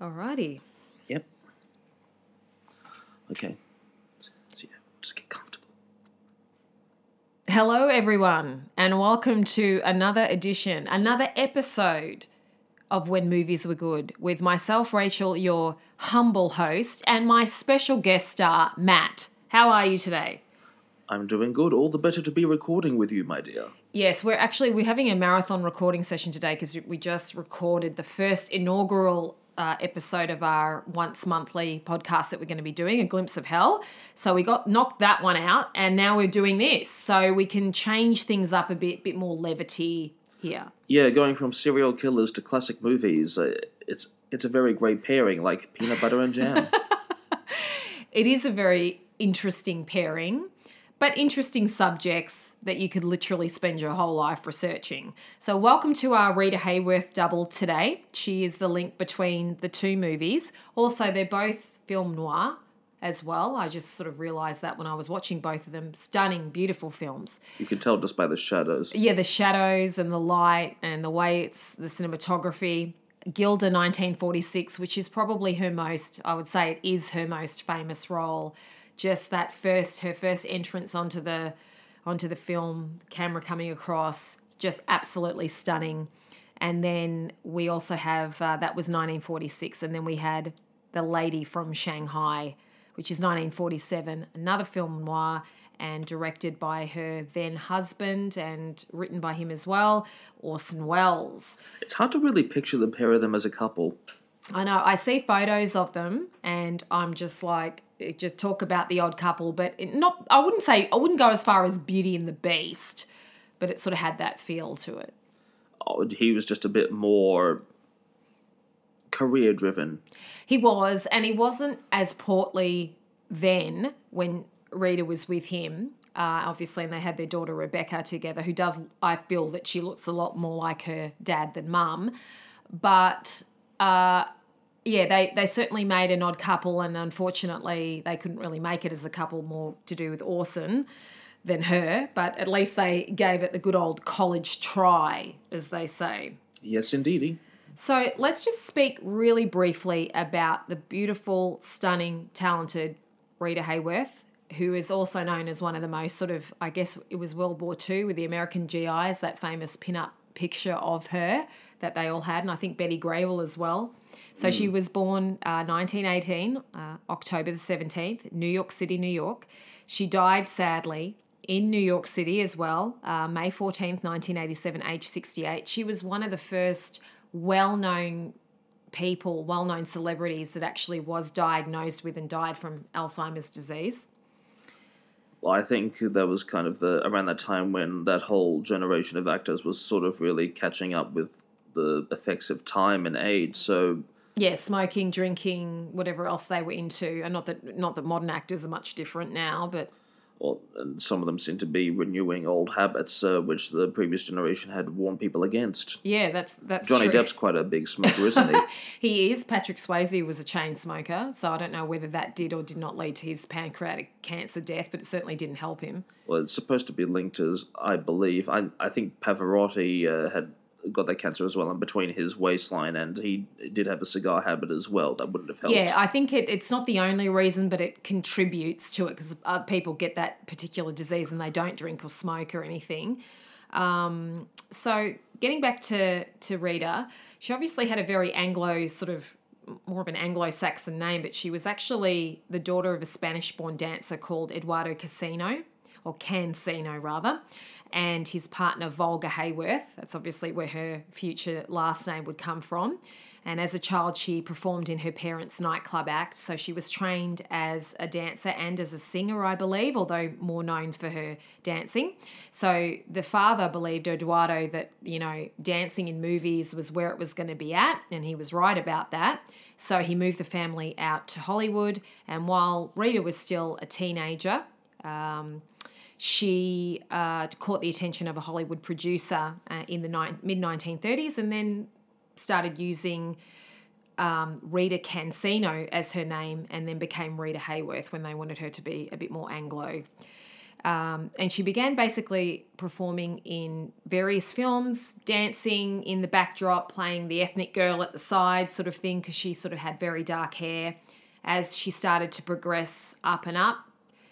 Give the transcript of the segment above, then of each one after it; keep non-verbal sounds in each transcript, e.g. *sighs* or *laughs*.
Alrighty. Yep. Okay. So, yeah, just get comfortable. Hello, everyone, and welcome to another edition, another episode of When Movies Were Good with myself, Rachel, your humble host, and my special guest star, Matt. How are you today? I'm doing good. All the better to be recording with you, my dear. Yes, we're actually we're having a marathon recording session today because we just recorded the first inaugural uh, episode of our once monthly podcast that we're going to be doing, a glimpse of hell. So we got knocked that one out, and now we're doing this, so we can change things up a bit, bit more levity here. Yeah, going from serial killers to classic movies, uh, it's it's a very great pairing, like peanut butter and jam. *laughs* It is a very interesting pairing, but interesting subjects that you could literally spend your whole life researching. So, welcome to our Rita Hayworth double today. She is the link between the two movies. Also, they're both film noir as well. I just sort of realized that when I was watching both of them. Stunning, beautiful films. you can tell just by the shadows. Yeah, the shadows and the light and the way it's the cinematography. Gilda 1946, which is probably her most, I would say it is her most famous role. Just that first, her first entrance onto the onto the film, camera coming across, just absolutely stunning. And then we also have uh, that was 1946, and then we had The Lady from Shanghai, which is 1947, another film noir and directed by her then husband and written by him as well, Orson Welles. It's hard to really picture the pair of them as a couple. I know. I see photos of them, and I'm just like, it just talk about the odd couple, but it not. I wouldn't say I wouldn't go as far as Beauty and the Beast, but it sort of had that feel to it. Oh, he was just a bit more career driven. He was, and he wasn't as portly then when Rita was with him. Uh, obviously, and they had their daughter Rebecca together, who does. I feel that she looks a lot more like her dad than mum, but. Uh, yeah, they, they certainly made an odd couple, and unfortunately, they couldn't really make it as a couple more to do with Orson than her, but at least they gave it the good old college try, as they say. Yes, indeedy. So let's just speak really briefly about the beautiful, stunning, talented Rita Hayworth, who is also known as one of the most sort of, I guess it was World War II with the American GIs, that famous pin-up picture of her that they all had, and I think Betty Grable as well. So she was born uh, 1918, uh, October the 17th, New York City, New York. She died sadly in New York City as well, uh, May 14th, 1987, age 68. She was one of the first well known people, well known celebrities that actually was diagnosed with and died from Alzheimer's disease. Well, I think that was kind of the around that time when that whole generation of actors was sort of really catching up with the effects of time and age. So Yeah, smoking, drinking, whatever else they were into. And not that not that modern actors are much different now, but well, and some of them seem to be renewing old habits, uh, which the previous generation had warned people against. yeah, that's that's Johnny true. Depp's quite a big smoker, isn't he? *laughs* He is. Patrick Swayze was a chain smoker, so I don't know whether that did or did not lead to his pancreatic cancer death, but it certainly didn't help him. well, it's supposed to be linked as I believe. I I think Pavarotti uh, had got that cancer as well, and between his waistline, and he did have a cigar habit as well. That wouldn't have helped. Yeah, I think it, it's not the only reason, but it contributes to it because people get that particular disease and they don't drink or smoke or anything. Um, so getting back to to Rita, she obviously had a very Anglo sort of more of an Anglo-Saxon name, but she was actually the daughter of a Spanish-born dancer called Eduardo Casino, or Cancino rather, and his partner Volga Hayworth. That's obviously where her future last name would come from. And as a child, she performed in her parents' nightclub act. So she was trained as a dancer and as a singer, I believe, although more known for her dancing. So the father believed Eduardo that, you know, dancing in movies was where it was going to be at, and he was right about that. So he moved the family out to Hollywood. And while Rita was still a teenager, um, she uh, caught the attention of a Hollywood producer uh, in the ni- mid 1930s and then started using um, Rita Cancino as her name and then became Rita Hayworth when they wanted her to be a bit more Anglo. Um, and she began basically performing in various films, dancing in the backdrop, playing the ethnic girl at the side, sort of thing, because she sort of had very dark hair. As she started to progress up and up,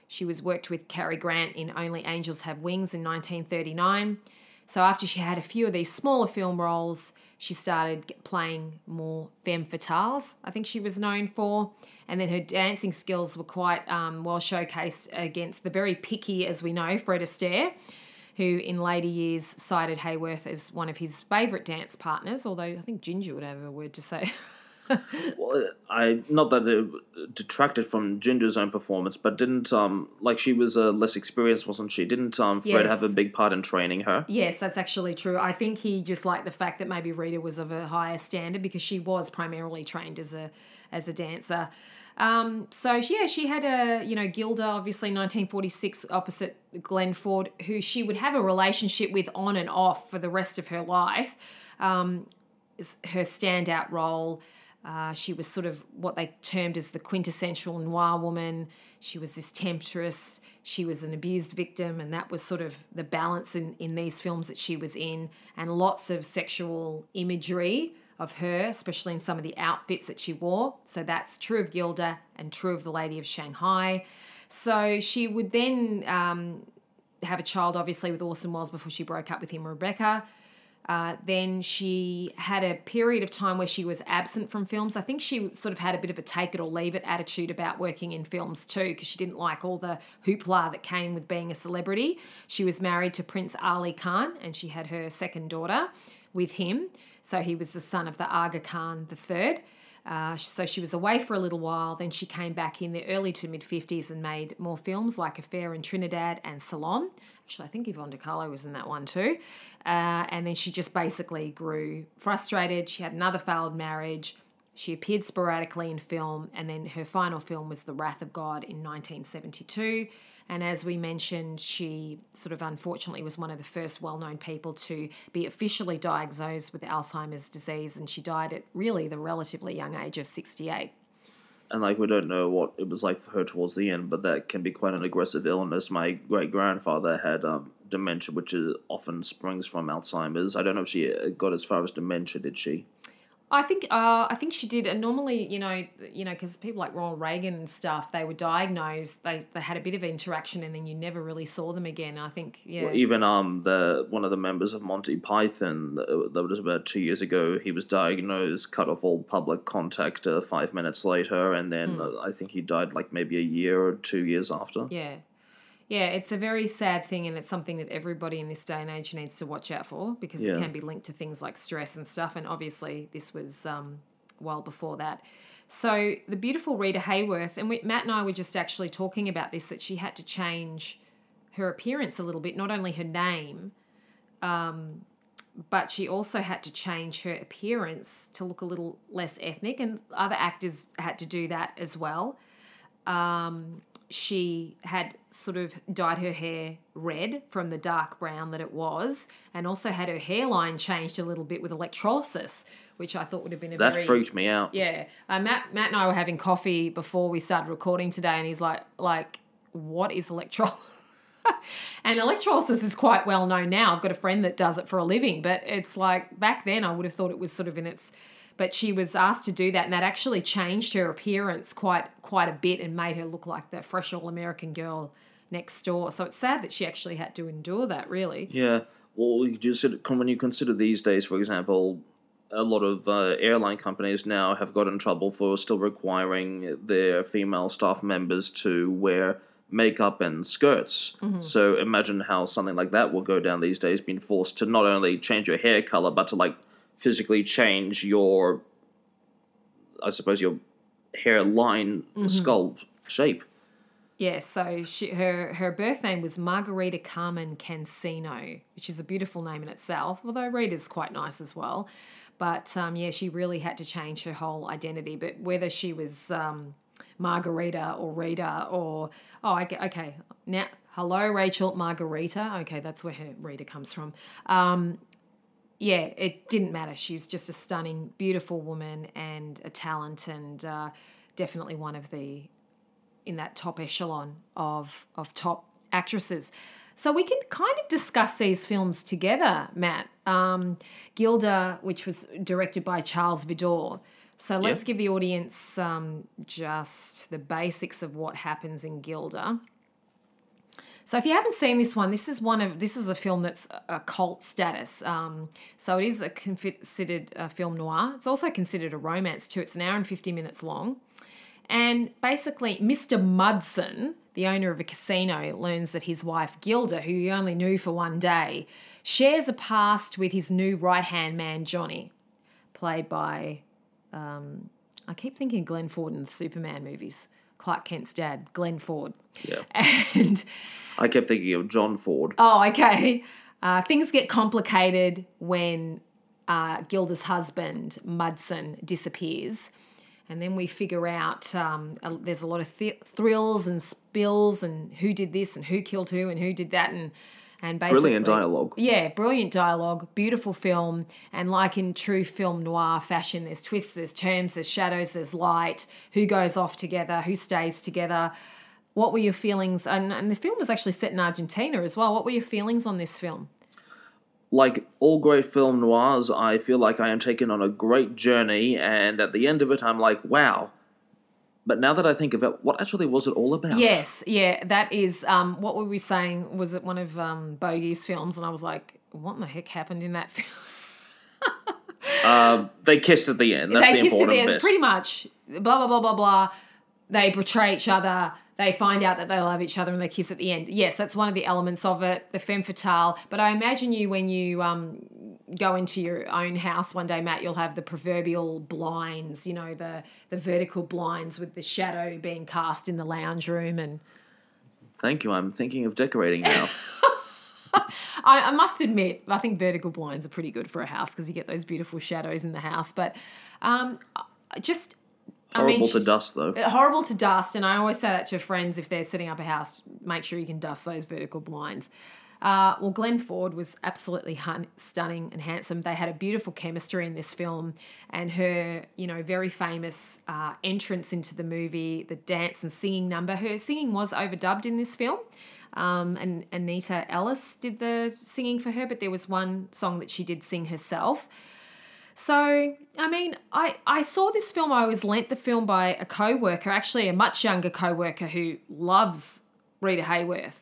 she was worked with Cary Grant in Only Angels Have Wings in 1939. So after she had a few of these smaller film roles, she started playing more femme fatales, I think she was known for. And then her dancing skills were quite um, well showcased against the very picky, as we know, Fred Astaire, who in later years cited Hayworth as one of his favourite dance partners, although I think Ginger would have a word to say. *laughs* *laughs* well, I not that it detracted from Ginger's own performance, but didn't um like she was uh, less experienced, wasn't she? Didn't um Fred Yes. have a big part in training her? Yes, that's actually true. I think he just liked the fact that maybe Rita was of a higher standard because she was primarily trained as a as a dancer. Um, so she- yeah, she had a you know Gilda, obviously 1946 opposite Glenn Ford, who she would have a relationship with on and off for the rest of her life. Um, her standout role. Uh, she was sort of what they termed as the quintessential noir woman. She was this temptress. She was an abused victim, and that was sort of the balance in, in these films that she was in, and lots of sexual imagery of her, especially in some of the outfits that she wore. So that's true of Gilda and true of the Lady of Shanghai. So she would then um, have a child, obviously, with Orson Welles before she broke up with him, Rebecca. Uh, then she had a period of time where she was absent from films. I think she sort of had a bit of a take it or leave it attitude about working in films too, because she didn't like all the hoopla that came with being a celebrity. She was married to Prince Ali Khan and she had her second daughter with him. So he was the son of the Aga Khan III. Uh, so she was away for a little while. Then she came back in the early to mid 50s and made more films like Affair in Trinidad and Salome. Actually, I think Yvonne De Carlo was in that one too. Uh, and then she just basically grew frustrated. She had another failed marriage. She appeared sporadically in film, and then her final film was The Wrath of God in 1972. And as we mentioned, she sort of unfortunately was one of the first well known people to be officially diagnosed with Alzheimer's disease, and she died at really the relatively young age of 68. And like we don't know what it was like for her towards the end, but that can be quite an aggressive illness. My great grandfather had um, dementia, which is often springs from Alzheimer's. I don't know if she uh, got as far as dementia, did she? I think uh, I think she did, and normally, you know, you know, because people like Ronald Reagan and stuff, they were diagnosed. They they had a bit of interaction, and then you never really saw them again. I think, yeah, Even um the one of the members of Monty Python uh, that was about two years ago. He was diagnosed, cut off all public contact uh, five minutes later, and then uh, I think he died like maybe a year or two years after. yeah, yeah. It's a very sad thing, and it's something that everybody in this day and age needs to watch out for because Yeah. it can be linked to things like stress and stuff. And obviously, this was um, well before that. So the beautiful Rita Hayworth, and we, Matt and I were just actually talking about this that she had to change her appearance a little bit, not only her name, um, but she also had to change her appearance to look a little less ethnic, and other actors had to do that as well. Um, she had sort of dyed her hair red from the dark brown that it was, and also had her hairline changed a little bit with electrolysis, which I thought would have been a That very freaked me out. yeah. Uh, Matt Matt and I were having coffee before we started recording today, and he's like, like, what is electrolysis? *laughs* and electrolysis is quite well known now. I've got a friend that does it for a living, but it's like back then I would have thought it was sort of in its. But she was asked to do that, and that actually changed her appearance quite quite a bit and made her look like the fresh all American girl next door. So it's sad that she actually had to endure that. Really. Yeah. Well, you just when you consider these days, for example, a lot of uh, airline companies now have got in trouble for still requiring their female staff members to wear makeup and skirts. So imagine how something like that will go down these days, being forced to not only change your hair color, but to like physically change your, I suppose, your hairline skull shape. Yeah, so she, her her birth name was Margarita Carmen Cancino, which is a beautiful name in itself. Although Rita's quite nice as well, but um, yeah, she really had to change her whole identity. But whether she was um, Margarita or Rita or oh, I get okay now. Hello, Rachel Margarita. Okay, that's where her Rita comes from. Um, yeah, it didn't matter. She was just a stunning, beautiful woman and a talent, and uh, definitely one of the in that top echelon of of top actresses. So we can kind of discuss these films together, Matt. Um, Gilda, which was directed by Charles Vidor. So let's give the audience um, just the basics of what happens in Gilda. So if you haven't seen this one, this is one of this is a film that's a cult status. Um, so it is a considered a film noir. It's also considered a romance too. It's an hour and fifty minutes long, and basically, Mr. Mundson, the owner of a casino, learns that his wife Gilda, who he only knew for one day, shares a past with his new right hand man Johnny, played by. Um, I keep thinking Glenn Ford in the Superman movies. Clark Kent's dad, Glenn Ford. Yeah. *laughs* And I kept thinking of John Ford. Oh, okay. Uh, things get complicated when uh, Gilda's husband, Mundson, disappears. And then we figure out um, uh, there's a lot of th- thrills and spills and who did this and who killed who and who did that and and basically Brilliant dialogue. Yeah, brilliant dialogue, beautiful film, and like in true film noir fashion, there's twists, there's turns, there's shadows, there's light. Who goes off together? Who stays together? What were your feelings? And, and the film was actually set in Argentina as well. What were your feelings on this film? Like all great film noirs, I feel like I am taken on a great journey, and at the end of it, I'm like, wow. But now that I think of it, what actually was it all about? Yes, yeah, that is um, what were we saying? Was it one of um, Bogey's films? And I was like, what in the heck happened in that *laughs* film? Uh, they kissed at the end. That's they the kiss at the end, bit. pretty much. Blah blah blah blah blah. They betray each other. They find out that they love each other and they kiss at the end. Yes, that's one of the elements of it, the femme fatale. But I imagine you when you um, go into your own house one day, Matt, you'll have the proverbial blinds, you know, the the vertical blinds with the shadow being cast in the lounge room and Thank you. I'm thinking of decorating now. *laughs* *laughs* I, I must admit, I think vertical blinds are pretty good for a house because you get those beautiful shadows in the house. But um, I- just, I Horrible mean, to dust, though. horrible to dust. And I always say that to friends if they're setting up a house, make sure you can dust those vertical blinds. Uh, well, Glenn Ford was absolutely hun- stunning and handsome. They had a beautiful chemistry in this film, and her, you know, very famous uh, entrance into the movie, the dance and singing number. Her singing was overdubbed in this film, um, and Anita Ellis did the singing for her, but there was one song that she did sing herself. So, I mean, I, I saw this film, I was lent the film by a co worker, actually a much younger co worker who loves Rita Hayworth.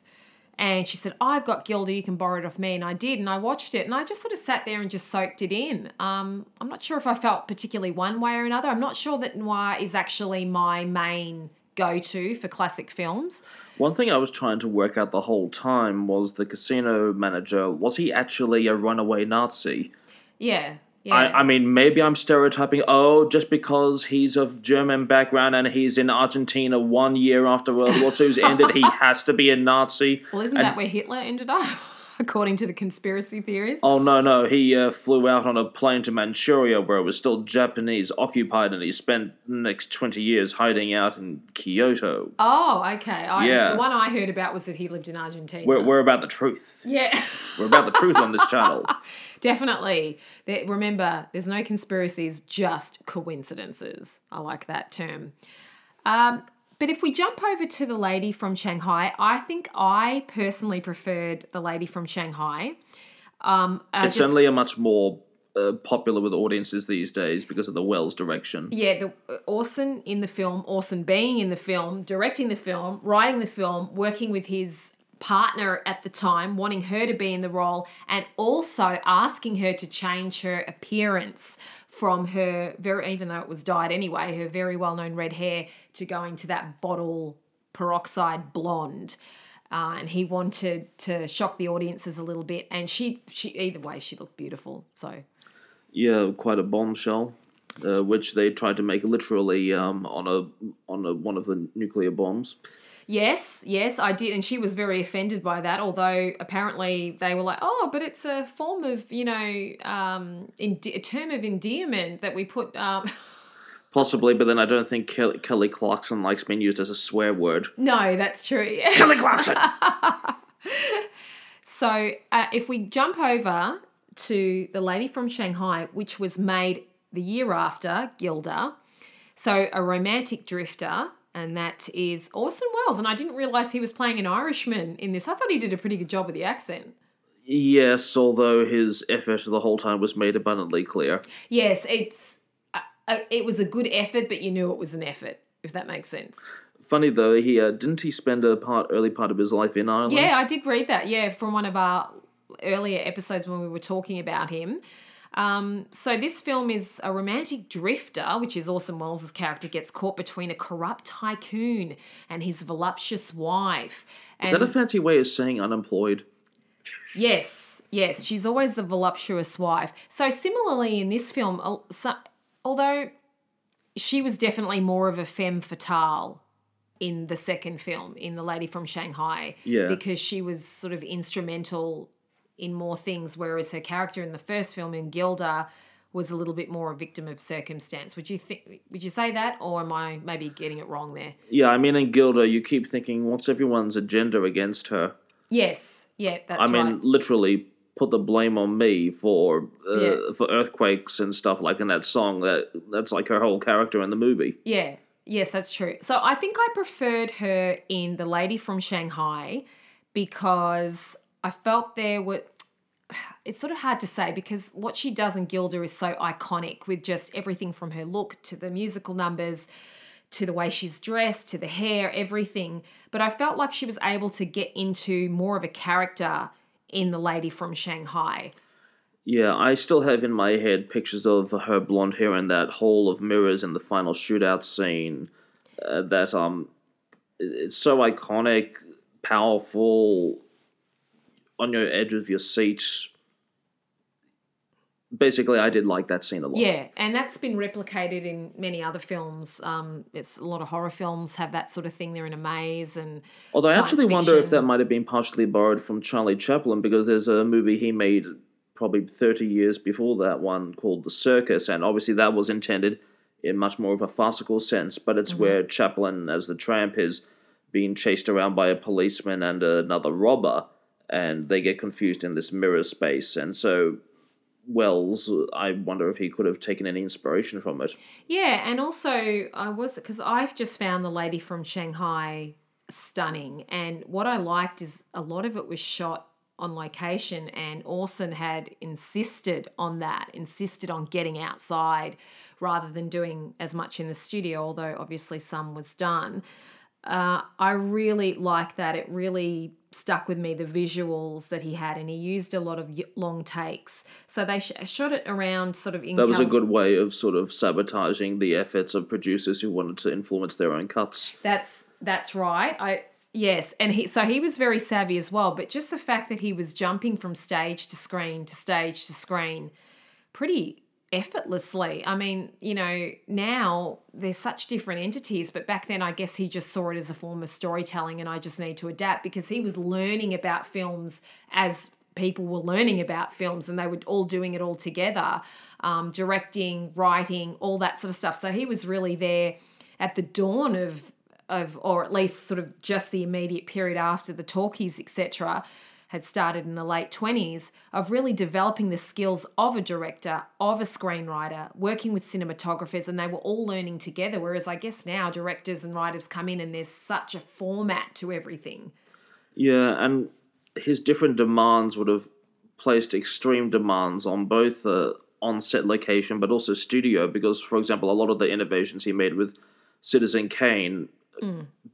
And she said, I've got Gilda, you can borrow it off me. And I did. And I watched it and I just sort of sat there and just soaked it in. Um, I'm not sure if I felt particularly one way or another. I'm not sure that noir is actually my main go to for classic films. One thing I was trying to work out the whole time was the casino manager. Was he actually a runaway Nazi? Yeah. Yeah. I, I mean, maybe I'm stereotyping. Oh, just because he's of German background and he's in Argentina one year after World War II's ended, he *laughs* has to be a Nazi. well, isn't that where Hitler ended up, *laughs* according to the conspiracy theories? Oh no, no, he uh, flew out on a plane to Manchuria where it was still Japanese occupied, and he spent the next twenty years hiding out in Kyoto. Oh, okay. I, Yeah. The one I heard about was that he lived in Argentina. We're, we're about the truth. yeah, We're about the truth on this channel. *laughs* definitely. There, remember, there's no conspiracies, just coincidences. I like that term. Um, but if we jump over to the lady from Shanghai, I think I personally preferred the lady from Shanghai. Um, uh, It's just- certainly a much more uh, popular with audiences these days because of the Welles direction. Yeah, the uh, Orson in the film, Orson being in the film, directing the film, writing the film, working with his partner at the time, wanting her to be in the role, and also asking her to change her appearance from her very, even though it was dyed anyway, her very well known red hair to going to that bottle peroxide blonde. Uh, and he wanted to shock the audiences a little bit, and she, she either way, she looked beautiful. So Yeah, quite a bombshell, uh, which they tried to make literally um, on a on a, one of the nuclear bombs. Yes, yes, I did, and she was very offended by that. Although apparently they were like, "Oh, but it's a form of, you know, um, ende- a term of endearment that we put." Um, *laughs* Possibly, but then I don't think Kelly, Kelly Clarkson likes being used as a swear word. no, that's true. *laughs* Kelly Clarkson. *laughs* so uh, if we jump over to the lady from Shanghai, which was made the year after Gilda, so a romantic drifter. And that is Orson Welles. And I didn't realize he was playing an Irishman in this. I thought he did a pretty good job with the accent. Yes, although his effort the whole time was made abundantly clear. Yes, it's uh, uh, it was a good effort, but you knew it was an effort, if that makes sense. Funny though, he uh, didn't he spend a part early part of his life in Ireland? Yeah, I did read that. Yeah, from one of our earlier episodes when we were talking about him. Um, so this film is a romantic drifter, which is Orson Welles' character, gets caught between a corrupt tycoon and his voluptuous wife. Is that a fancy way of saying unemployed? Yes, yes, she's always the voluptuous wife. So similarly in this film, so, although she was definitely more of a femme fatale in the second film, in The Lady from Shanghai, Yeah. because she was sort of instrumental in more things, whereas her character in the first film, in Gilda, was a little bit more a victim of circumstance. Would you think? Would you say that, or am I maybe getting it wrong there? Yeah, I mean in Gilda, you keep thinking, what's everyone's agenda against her? Yes, yeah, that's I mean, right. literally put the blame on me for uh, Yeah. for earthquakes and stuff like in that song. That that's like her whole character in the movie. Yeah, yes, that's true. So I think I preferred her in The Lady from Shanghai because I felt there were. *sighs* It's sort of hard to say because what she does in Gilda is so iconic with just everything from her look to the musical numbers to the way she's dressed to the hair, everything. But I felt like she was able to get into more of a character in The Lady from Shanghai. Yeah, I still have in my head pictures of her blonde hair and that hall of mirrors in the final shootout scene. Uh, that um, it's so iconic, powerful, on your edge of your seat. Basically, I did like that scene a lot. Yeah, and that's been replicated in many other films. Um, it's a lot of horror films have that sort of thing. They're in a maze, and Although I actually wonder if that might have been partially borrowed from Charlie Chaplin because there's a movie he made probably 30 years before that one called The Circus, and obviously that was intended in much more of a farcical sense, but it's where Chaplin, as the tramp, is being chased around by a policeman and another robber, and they get confused in this mirror space, and so. Welles, I wonder if he could have taken any inspiration from it. yeah, and also I was because I've just found the lady from Shanghai stunning, and what I liked is a lot of it was shot on location, and Orson had insisted on that, insisted on getting outside rather than doing as much in the studio, although obviously some was done. Uh, I really like that. It really stuck with me the visuals that he had, and he used a lot of long takes. So they sh- shot it around sort of in. That was a good way of sort of sabotaging the efforts of producers who wanted to influence their own cuts. That's that's right. I yes, and he so he was very savvy as well. But just the fact that he was jumping from stage to screen to stage to screen, pretty effortlessly. I mean, you know, now they're such different entities, but back then I guess he just saw it as a form of storytelling, and I just need to adapt because he was learning about films as people were learning about films and they were all doing it all together um, directing writing all that sort of stuff so he was really there at the dawn of of or at least sort of just the immediate period after the talkies etc had started in the late 20s of really developing the skills of a director of a screenwriter working with cinematographers and they were all learning together. Whereas i guess now directors and writers come in and there's such a format to everything. Yeah, and his different demands would have placed extreme demands on both uh, on set location but also studio because, for example, a lot of the innovations he made with Citizen Kane,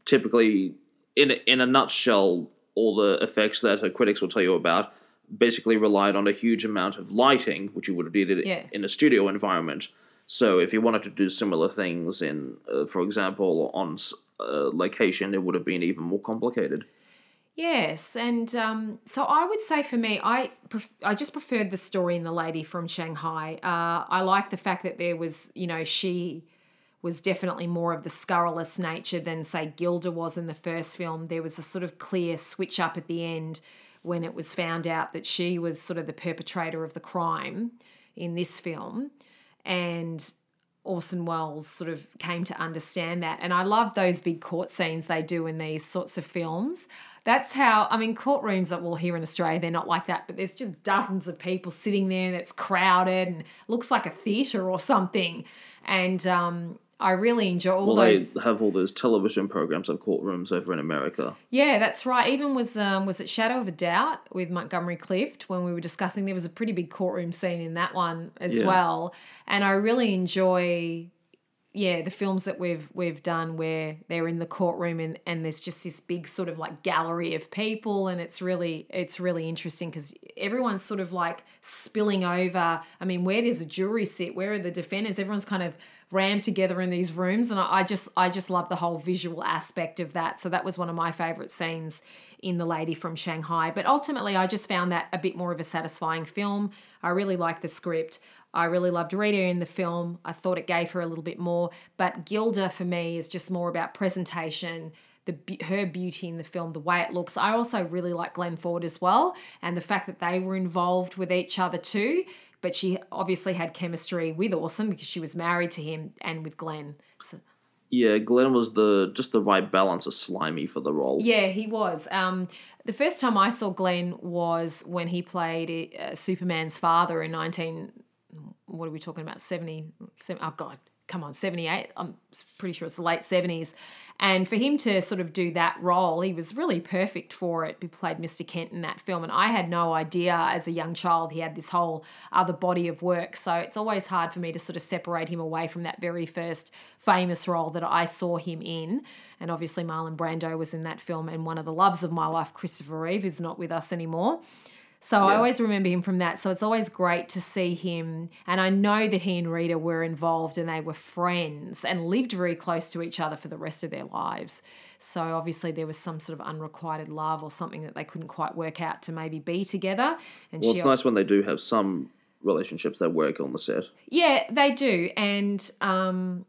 typically, in in a nutshell, all the effects that critics will tell you about basically relied on a huge amount of lighting, which you would have needed Yeah. in a studio environment. So if you wanted to do similar things in, uh, for example, on uh, location, it would have been even more complicated. Yes, and um, so I would say for me, I pref- I just preferred the story in the lady from Shanghai. Uh, I like the fact that there was, you know, she was definitely more of the scurrilous nature than say Gilda was in the first film. There was a sort of clear switch up at the end when it was found out that she was sort of the perpetrator of the crime in this film, and Orson Welles sort of came to understand that. And I love those big court scenes they do in these sorts of films. That's how, I mean, courtrooms that well here in Australia, they're not like that, but there's just dozens of people sitting there it's crowded and looks like a theatre or something. And um, I really enjoy all Well, those. they have all those television programs of courtrooms over in America. Yeah, that's right. Even was um, was it Shadow of a Doubt with Montgomery Clift when we were discussing there was a pretty big courtroom scene in that one as Yeah. well. And I really enjoy yeah, the films that we've we've done where they're in the courtroom and, and there's just this big sort of like gallery of people and it's really it's really interesting because everyone's sort of like spilling over. I mean, where does a jury sit? Where are the defendants? Everyone's kind of rammed together in these rooms and I, just I just love the whole visual aspect of that. So that was one of my favorite scenes in The Lady from Shanghai. But ultimately I just found that a bit more of a satisfying film. I really liked the script. I really loved Rita in the film. I thought it gave her a little bit more, but Gilda for me is just more about presentation, the her beauty in the film, the way it looks. I also really like Glenn Ford as well, and the fact that they were involved with each other too. But she obviously had chemistry with Orson because she was married to him and with Glenn. So, Yeah, Glenn was the just the right balance of slimy for the role. yeah, he was. Um, the first time I saw Glenn was when he played uh, Superman's father in 19. What are we talking about? 70, 70 oh, God, come on, 78. I'm pretty sure it's the late 70s. And for him to sort of do that role, he was really perfect for it. He played Mr. Kent in that film. And I had no idea as a young child he had this whole other body of work. So it's always hard for me to sort of separate him away from that very first famous role that I saw him in. And obviously, Marlon Brando was in that film. And one of the loves of my life, Christopher Reeve, is not with us anymore. So I always remember him from that. So it's always great to see him. And I know that he and Rita were involved and they were friends and lived very close to each other for the rest of their lives. So obviously there was some sort of unrequited love or something that they couldn't quite work out to maybe be together. And Well, it's nice when they do have some relationships that work on the set. yeah, they do. And um,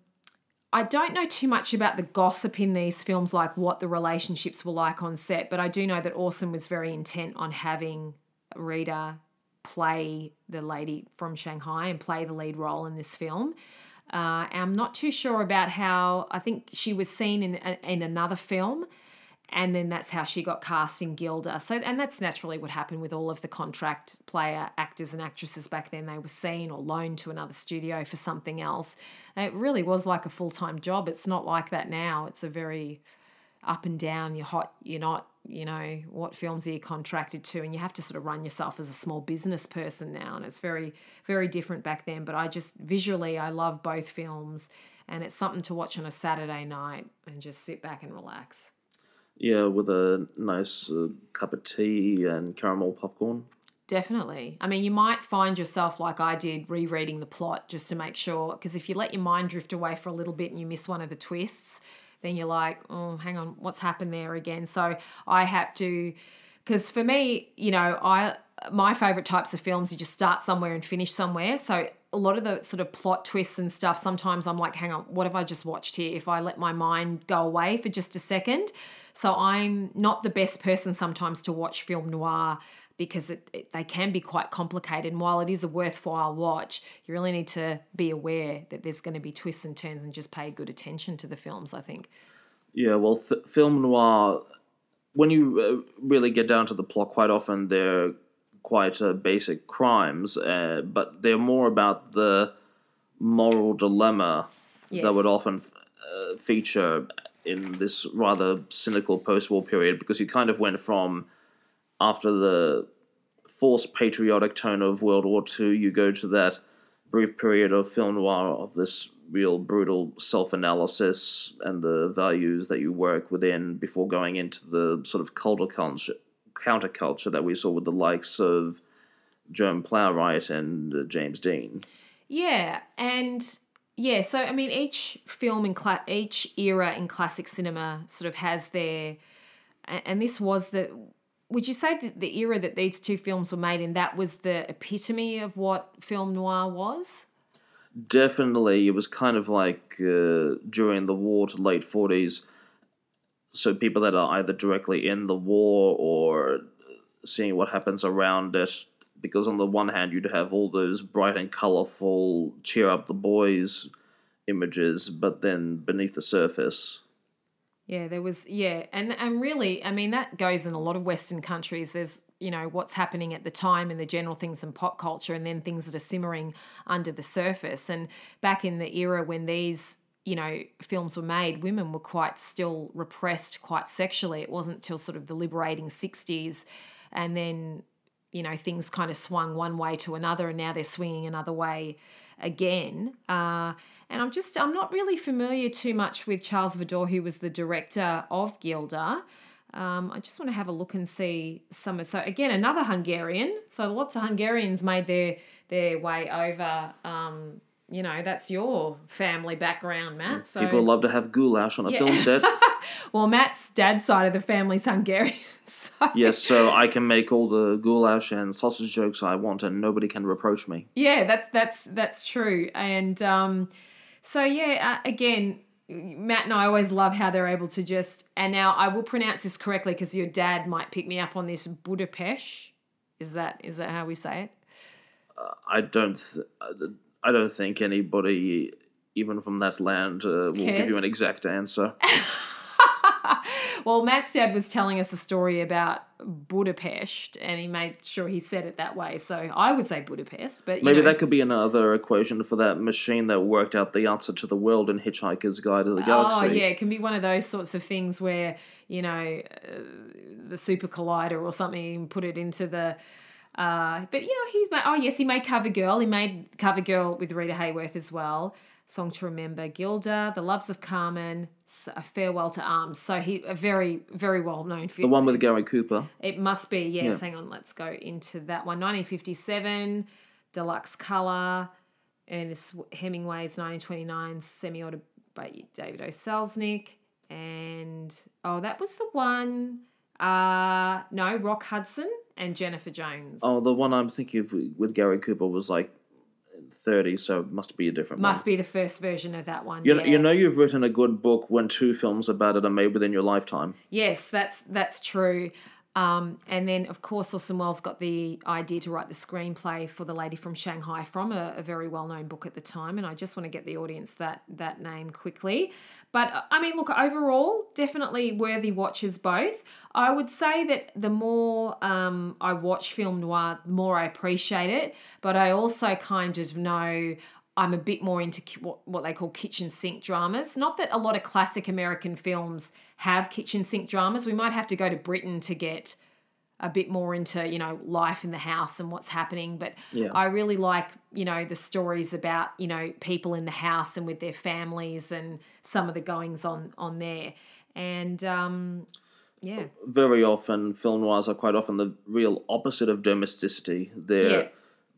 I don't know too much about the gossip in these films, like what the relationships were like on set, but I do know that Orson was very intent on having Rita play the lady from Shanghai and play the lead role in this film. Uh, I'm not too sure about how, I think she was seen in, in another film and then that's how she got cast in Gilda. So, and that's naturally what happened with all of the contract player actors and actresses back then. They were seen or loaned to another studio for something else. And it really was like a full time job. It's not like that now. It's a very up and down. You're hot. You're not. You know what films are you contracted to, and you have to sort of run yourself as a small business person now. And it's very, very different back then. But I just visually, I love both films, and it's something to watch on a Saturday night and just sit back and relax. Yeah, with a nice uh, cup of tea and caramel popcorn. Definitely. I mean, you might find yourself like I did rereading the plot just to make sure, because if you let your mind drift away for a little bit and you miss one of the twists, then you're like, oh, hang on, what's happened there again? So I have to, because for me, you know, I my favorite types of films, you just start somewhere and finish somewhere. So a lot of the sort of plot twists and stuff, sometimes I'm like, hang on, what have I just watched here? If I let my mind go away for just a second. So I'm not the best person sometimes to watch film noir because it, it, they can be quite complicated. And while it is a worthwhile watch, you really need to be aware that there's going to be twists and turns and just pay good attention to the films, I think. Yeah, well, th- film noir, when you uh, really get down to the plot, quite often they're quite uh, basic crimes, uh, but they're more about the moral dilemma that would often uh, feature in this rather cynical post-war period because you kind of went from after the forced patriotic tone of World War II, you go to that brief period of film noir of this real brutal self-analysis and the values that you work within before going into the sort of counterculture, counterculture that we saw with the likes of Joan Plowright and uh, James Dean. Yeah, and yeah, so I mean, each film in cla- each era in classic cinema sort of has their, and this was the. Would you say that the era that these two films were made in that was the epitome of what film noir was? definitely it was kind of like uh, during the war to late 40s so people that are either directly in the war or seeing what happens around it because on the one hand you'd have all those bright and colorful cheer up the boys images but then beneath the surface Yeah, there was yeah, and and really, I mean that goes in a lot of Western countries. There's you know what's happening at the time and the general things in pop culture, and then things that are simmering under the surface. And back in the era when these you know films were made, women were quite still repressed quite sexually. It wasn't till sort of the liberating '60s, and then you know things kind of swung one way to another, and now they're swinging another way again. Uh, and I'm just I'm not really familiar too much with Charles Vidor, who was the director of Gilda. Um, I just want to have a look and see some. So again, another Hungarian. So lots of Hungarians made their their way over. Um, you know, that's your family background, Matt. So People love to have goulash on a Yeah. film set. *laughs* well, Matt's dad's side of the family's Hungarian. *laughs* So yes, so I can make all the goulash and sausage jokes I want, and nobody can reproach me. yeah, that's that's that's true. And um, so yeah, uh, again, Matt and I always love how they're able to just. And now I will pronounce this correctly because your dad might pick me up on this. Budapest, is that is that how we say it? I don't. Th- I don't think anybody, even from that land, uh, will give you an exact answer. *laughs* well, Matt's dad was telling us a story about Budapest, and he made sure he said it that way. So I would say Budapest, but Maybe know, that could be another equation for that machine that worked out the answer to the world in Hitchhiker's Guide to the Galaxy. Oh yeah, it can be one of those sorts of things where you know uh, the super collider or something. Put it into the. Uh, but you know he's made, oh yes he made Cover Girl. He made Cover Girl with Rita Hayworth as well. Song to Remember, Gilda, The Loves of Carmen, A Farewell to Arms. So he a very very well known The one with Gary Cooper. It must be, yes. Yeah. Hang on, let's go into that one. 1957, Deluxe Color, Ernest Hemingway's 1929 semi auto by David O. Selznick. And, oh, that was the one. Uh, no, Rock Hudson and Jennifer Jones. Oh, the one I'm thinking of with Gary Cooper was like 30, so it must be a different Must one. be the first version of that one. You, yeah. you know you've written a good book when two films about it are made within your lifetime. Yes, that's that's true. Um, and then, of course, Orson Welles got the idea to write the screenplay for The Lady from Shanghai from a, a very well known book at the time. And I just want to get the audience that that name quickly. But uh, I mean, look, overall, definitely worthy watches both. I would say that the more um, I watch film noir, the more I appreciate it. But I also kind of know I'm a bit more into what, what they call kitchen sink dramas. Not that a lot of classic American films have kitchen sink dramas. We might have to go to Britain to get a bit more into, you know, life in the house and what's happening. But Yeah. I really like, you know, the stories about, you know, people in the house and with their families and some of the goings on on there. And um, yeah. Very often, film noirs are quite often the real opposite of domesticity. They're Yeah.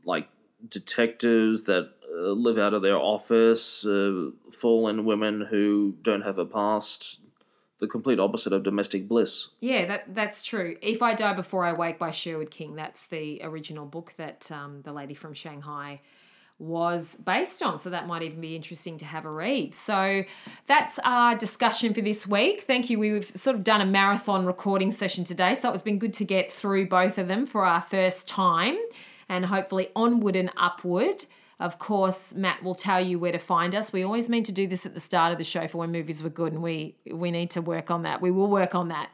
like detectives that uh, live out of their office, uh, fallen women who don't have a past. The complete opposite of domestic bliss. Yeah, that that's true. If I Die Before I Wake by Sherwood King, that's the original book that um, the lady from Shanghai was based on. So that might even be interesting to have a read. So that's our discussion for this week. Thank you. We've sort of done a marathon recording session today, so it's been good to get through both of them for our first time, and hopefully onward and upward. Of course, Matt will tell you where to find us. We always mean to do this at the start of the show for when movies were good, and we we need to work on that. We will work on that.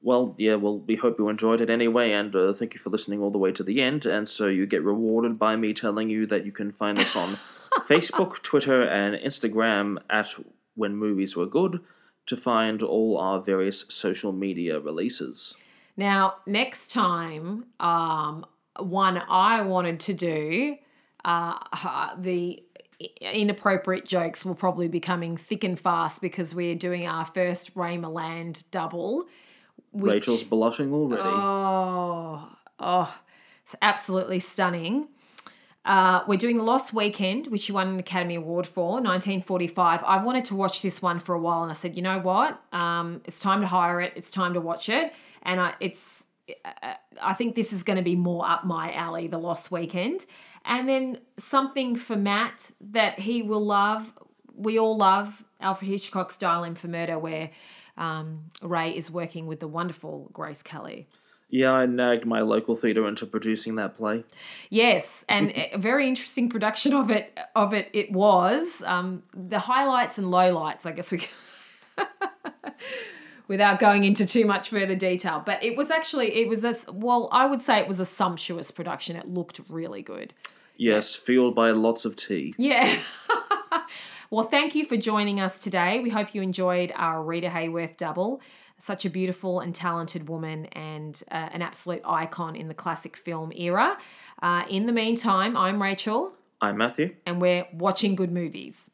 Well, yeah, well, we hope you enjoyed it anyway, and uh, thank you for listening all the way to the end. And so you get rewarded by me telling you that you can find us on *laughs* Facebook, Twitter, and Instagram at When Movies Were Good to find all our various social media releases. Now, next time, um, one I wanted to do, uh, the inappropriate jokes will probably be coming thick and fast because we're doing our first Ray Milland double. which- Rachel's blushing already. Oh, oh, it's absolutely stunning. Uh, we're doing The Lost Weekend, which you won an Academy Award for, 1945. I've wanted to watch this one for a while, and I said, you know what? Um, it's time to hire it. It's time to watch it, and I, it's. Uh, I think this is going to be more up my alley, The Lost Weekend, and then something for Matt that he will love. We all love Alfred Hitchcock's Dial M for Murder, where um, Ray is working with the wonderful Grace Kelly. yeah, I nagged my local theatre into producing that play. Yes, and *laughs* a very interesting production of it. Of it, it was um, the highlights and lowlights. I guess we, *laughs* without going into too much further detail, but it was actually it was a well, I would say it was a sumptuous production. It looked really good. Yes, fueled by lots of tea. Yeah. *laughs* Well, thank you for joining us today. We hope you enjoyed our Rita Hayworth double. Such a beautiful and talented woman and uh, an absolute icon in the classic film era. Uh, in the meantime, I'm Rachel. I'm Matthew. And we're watching good movies.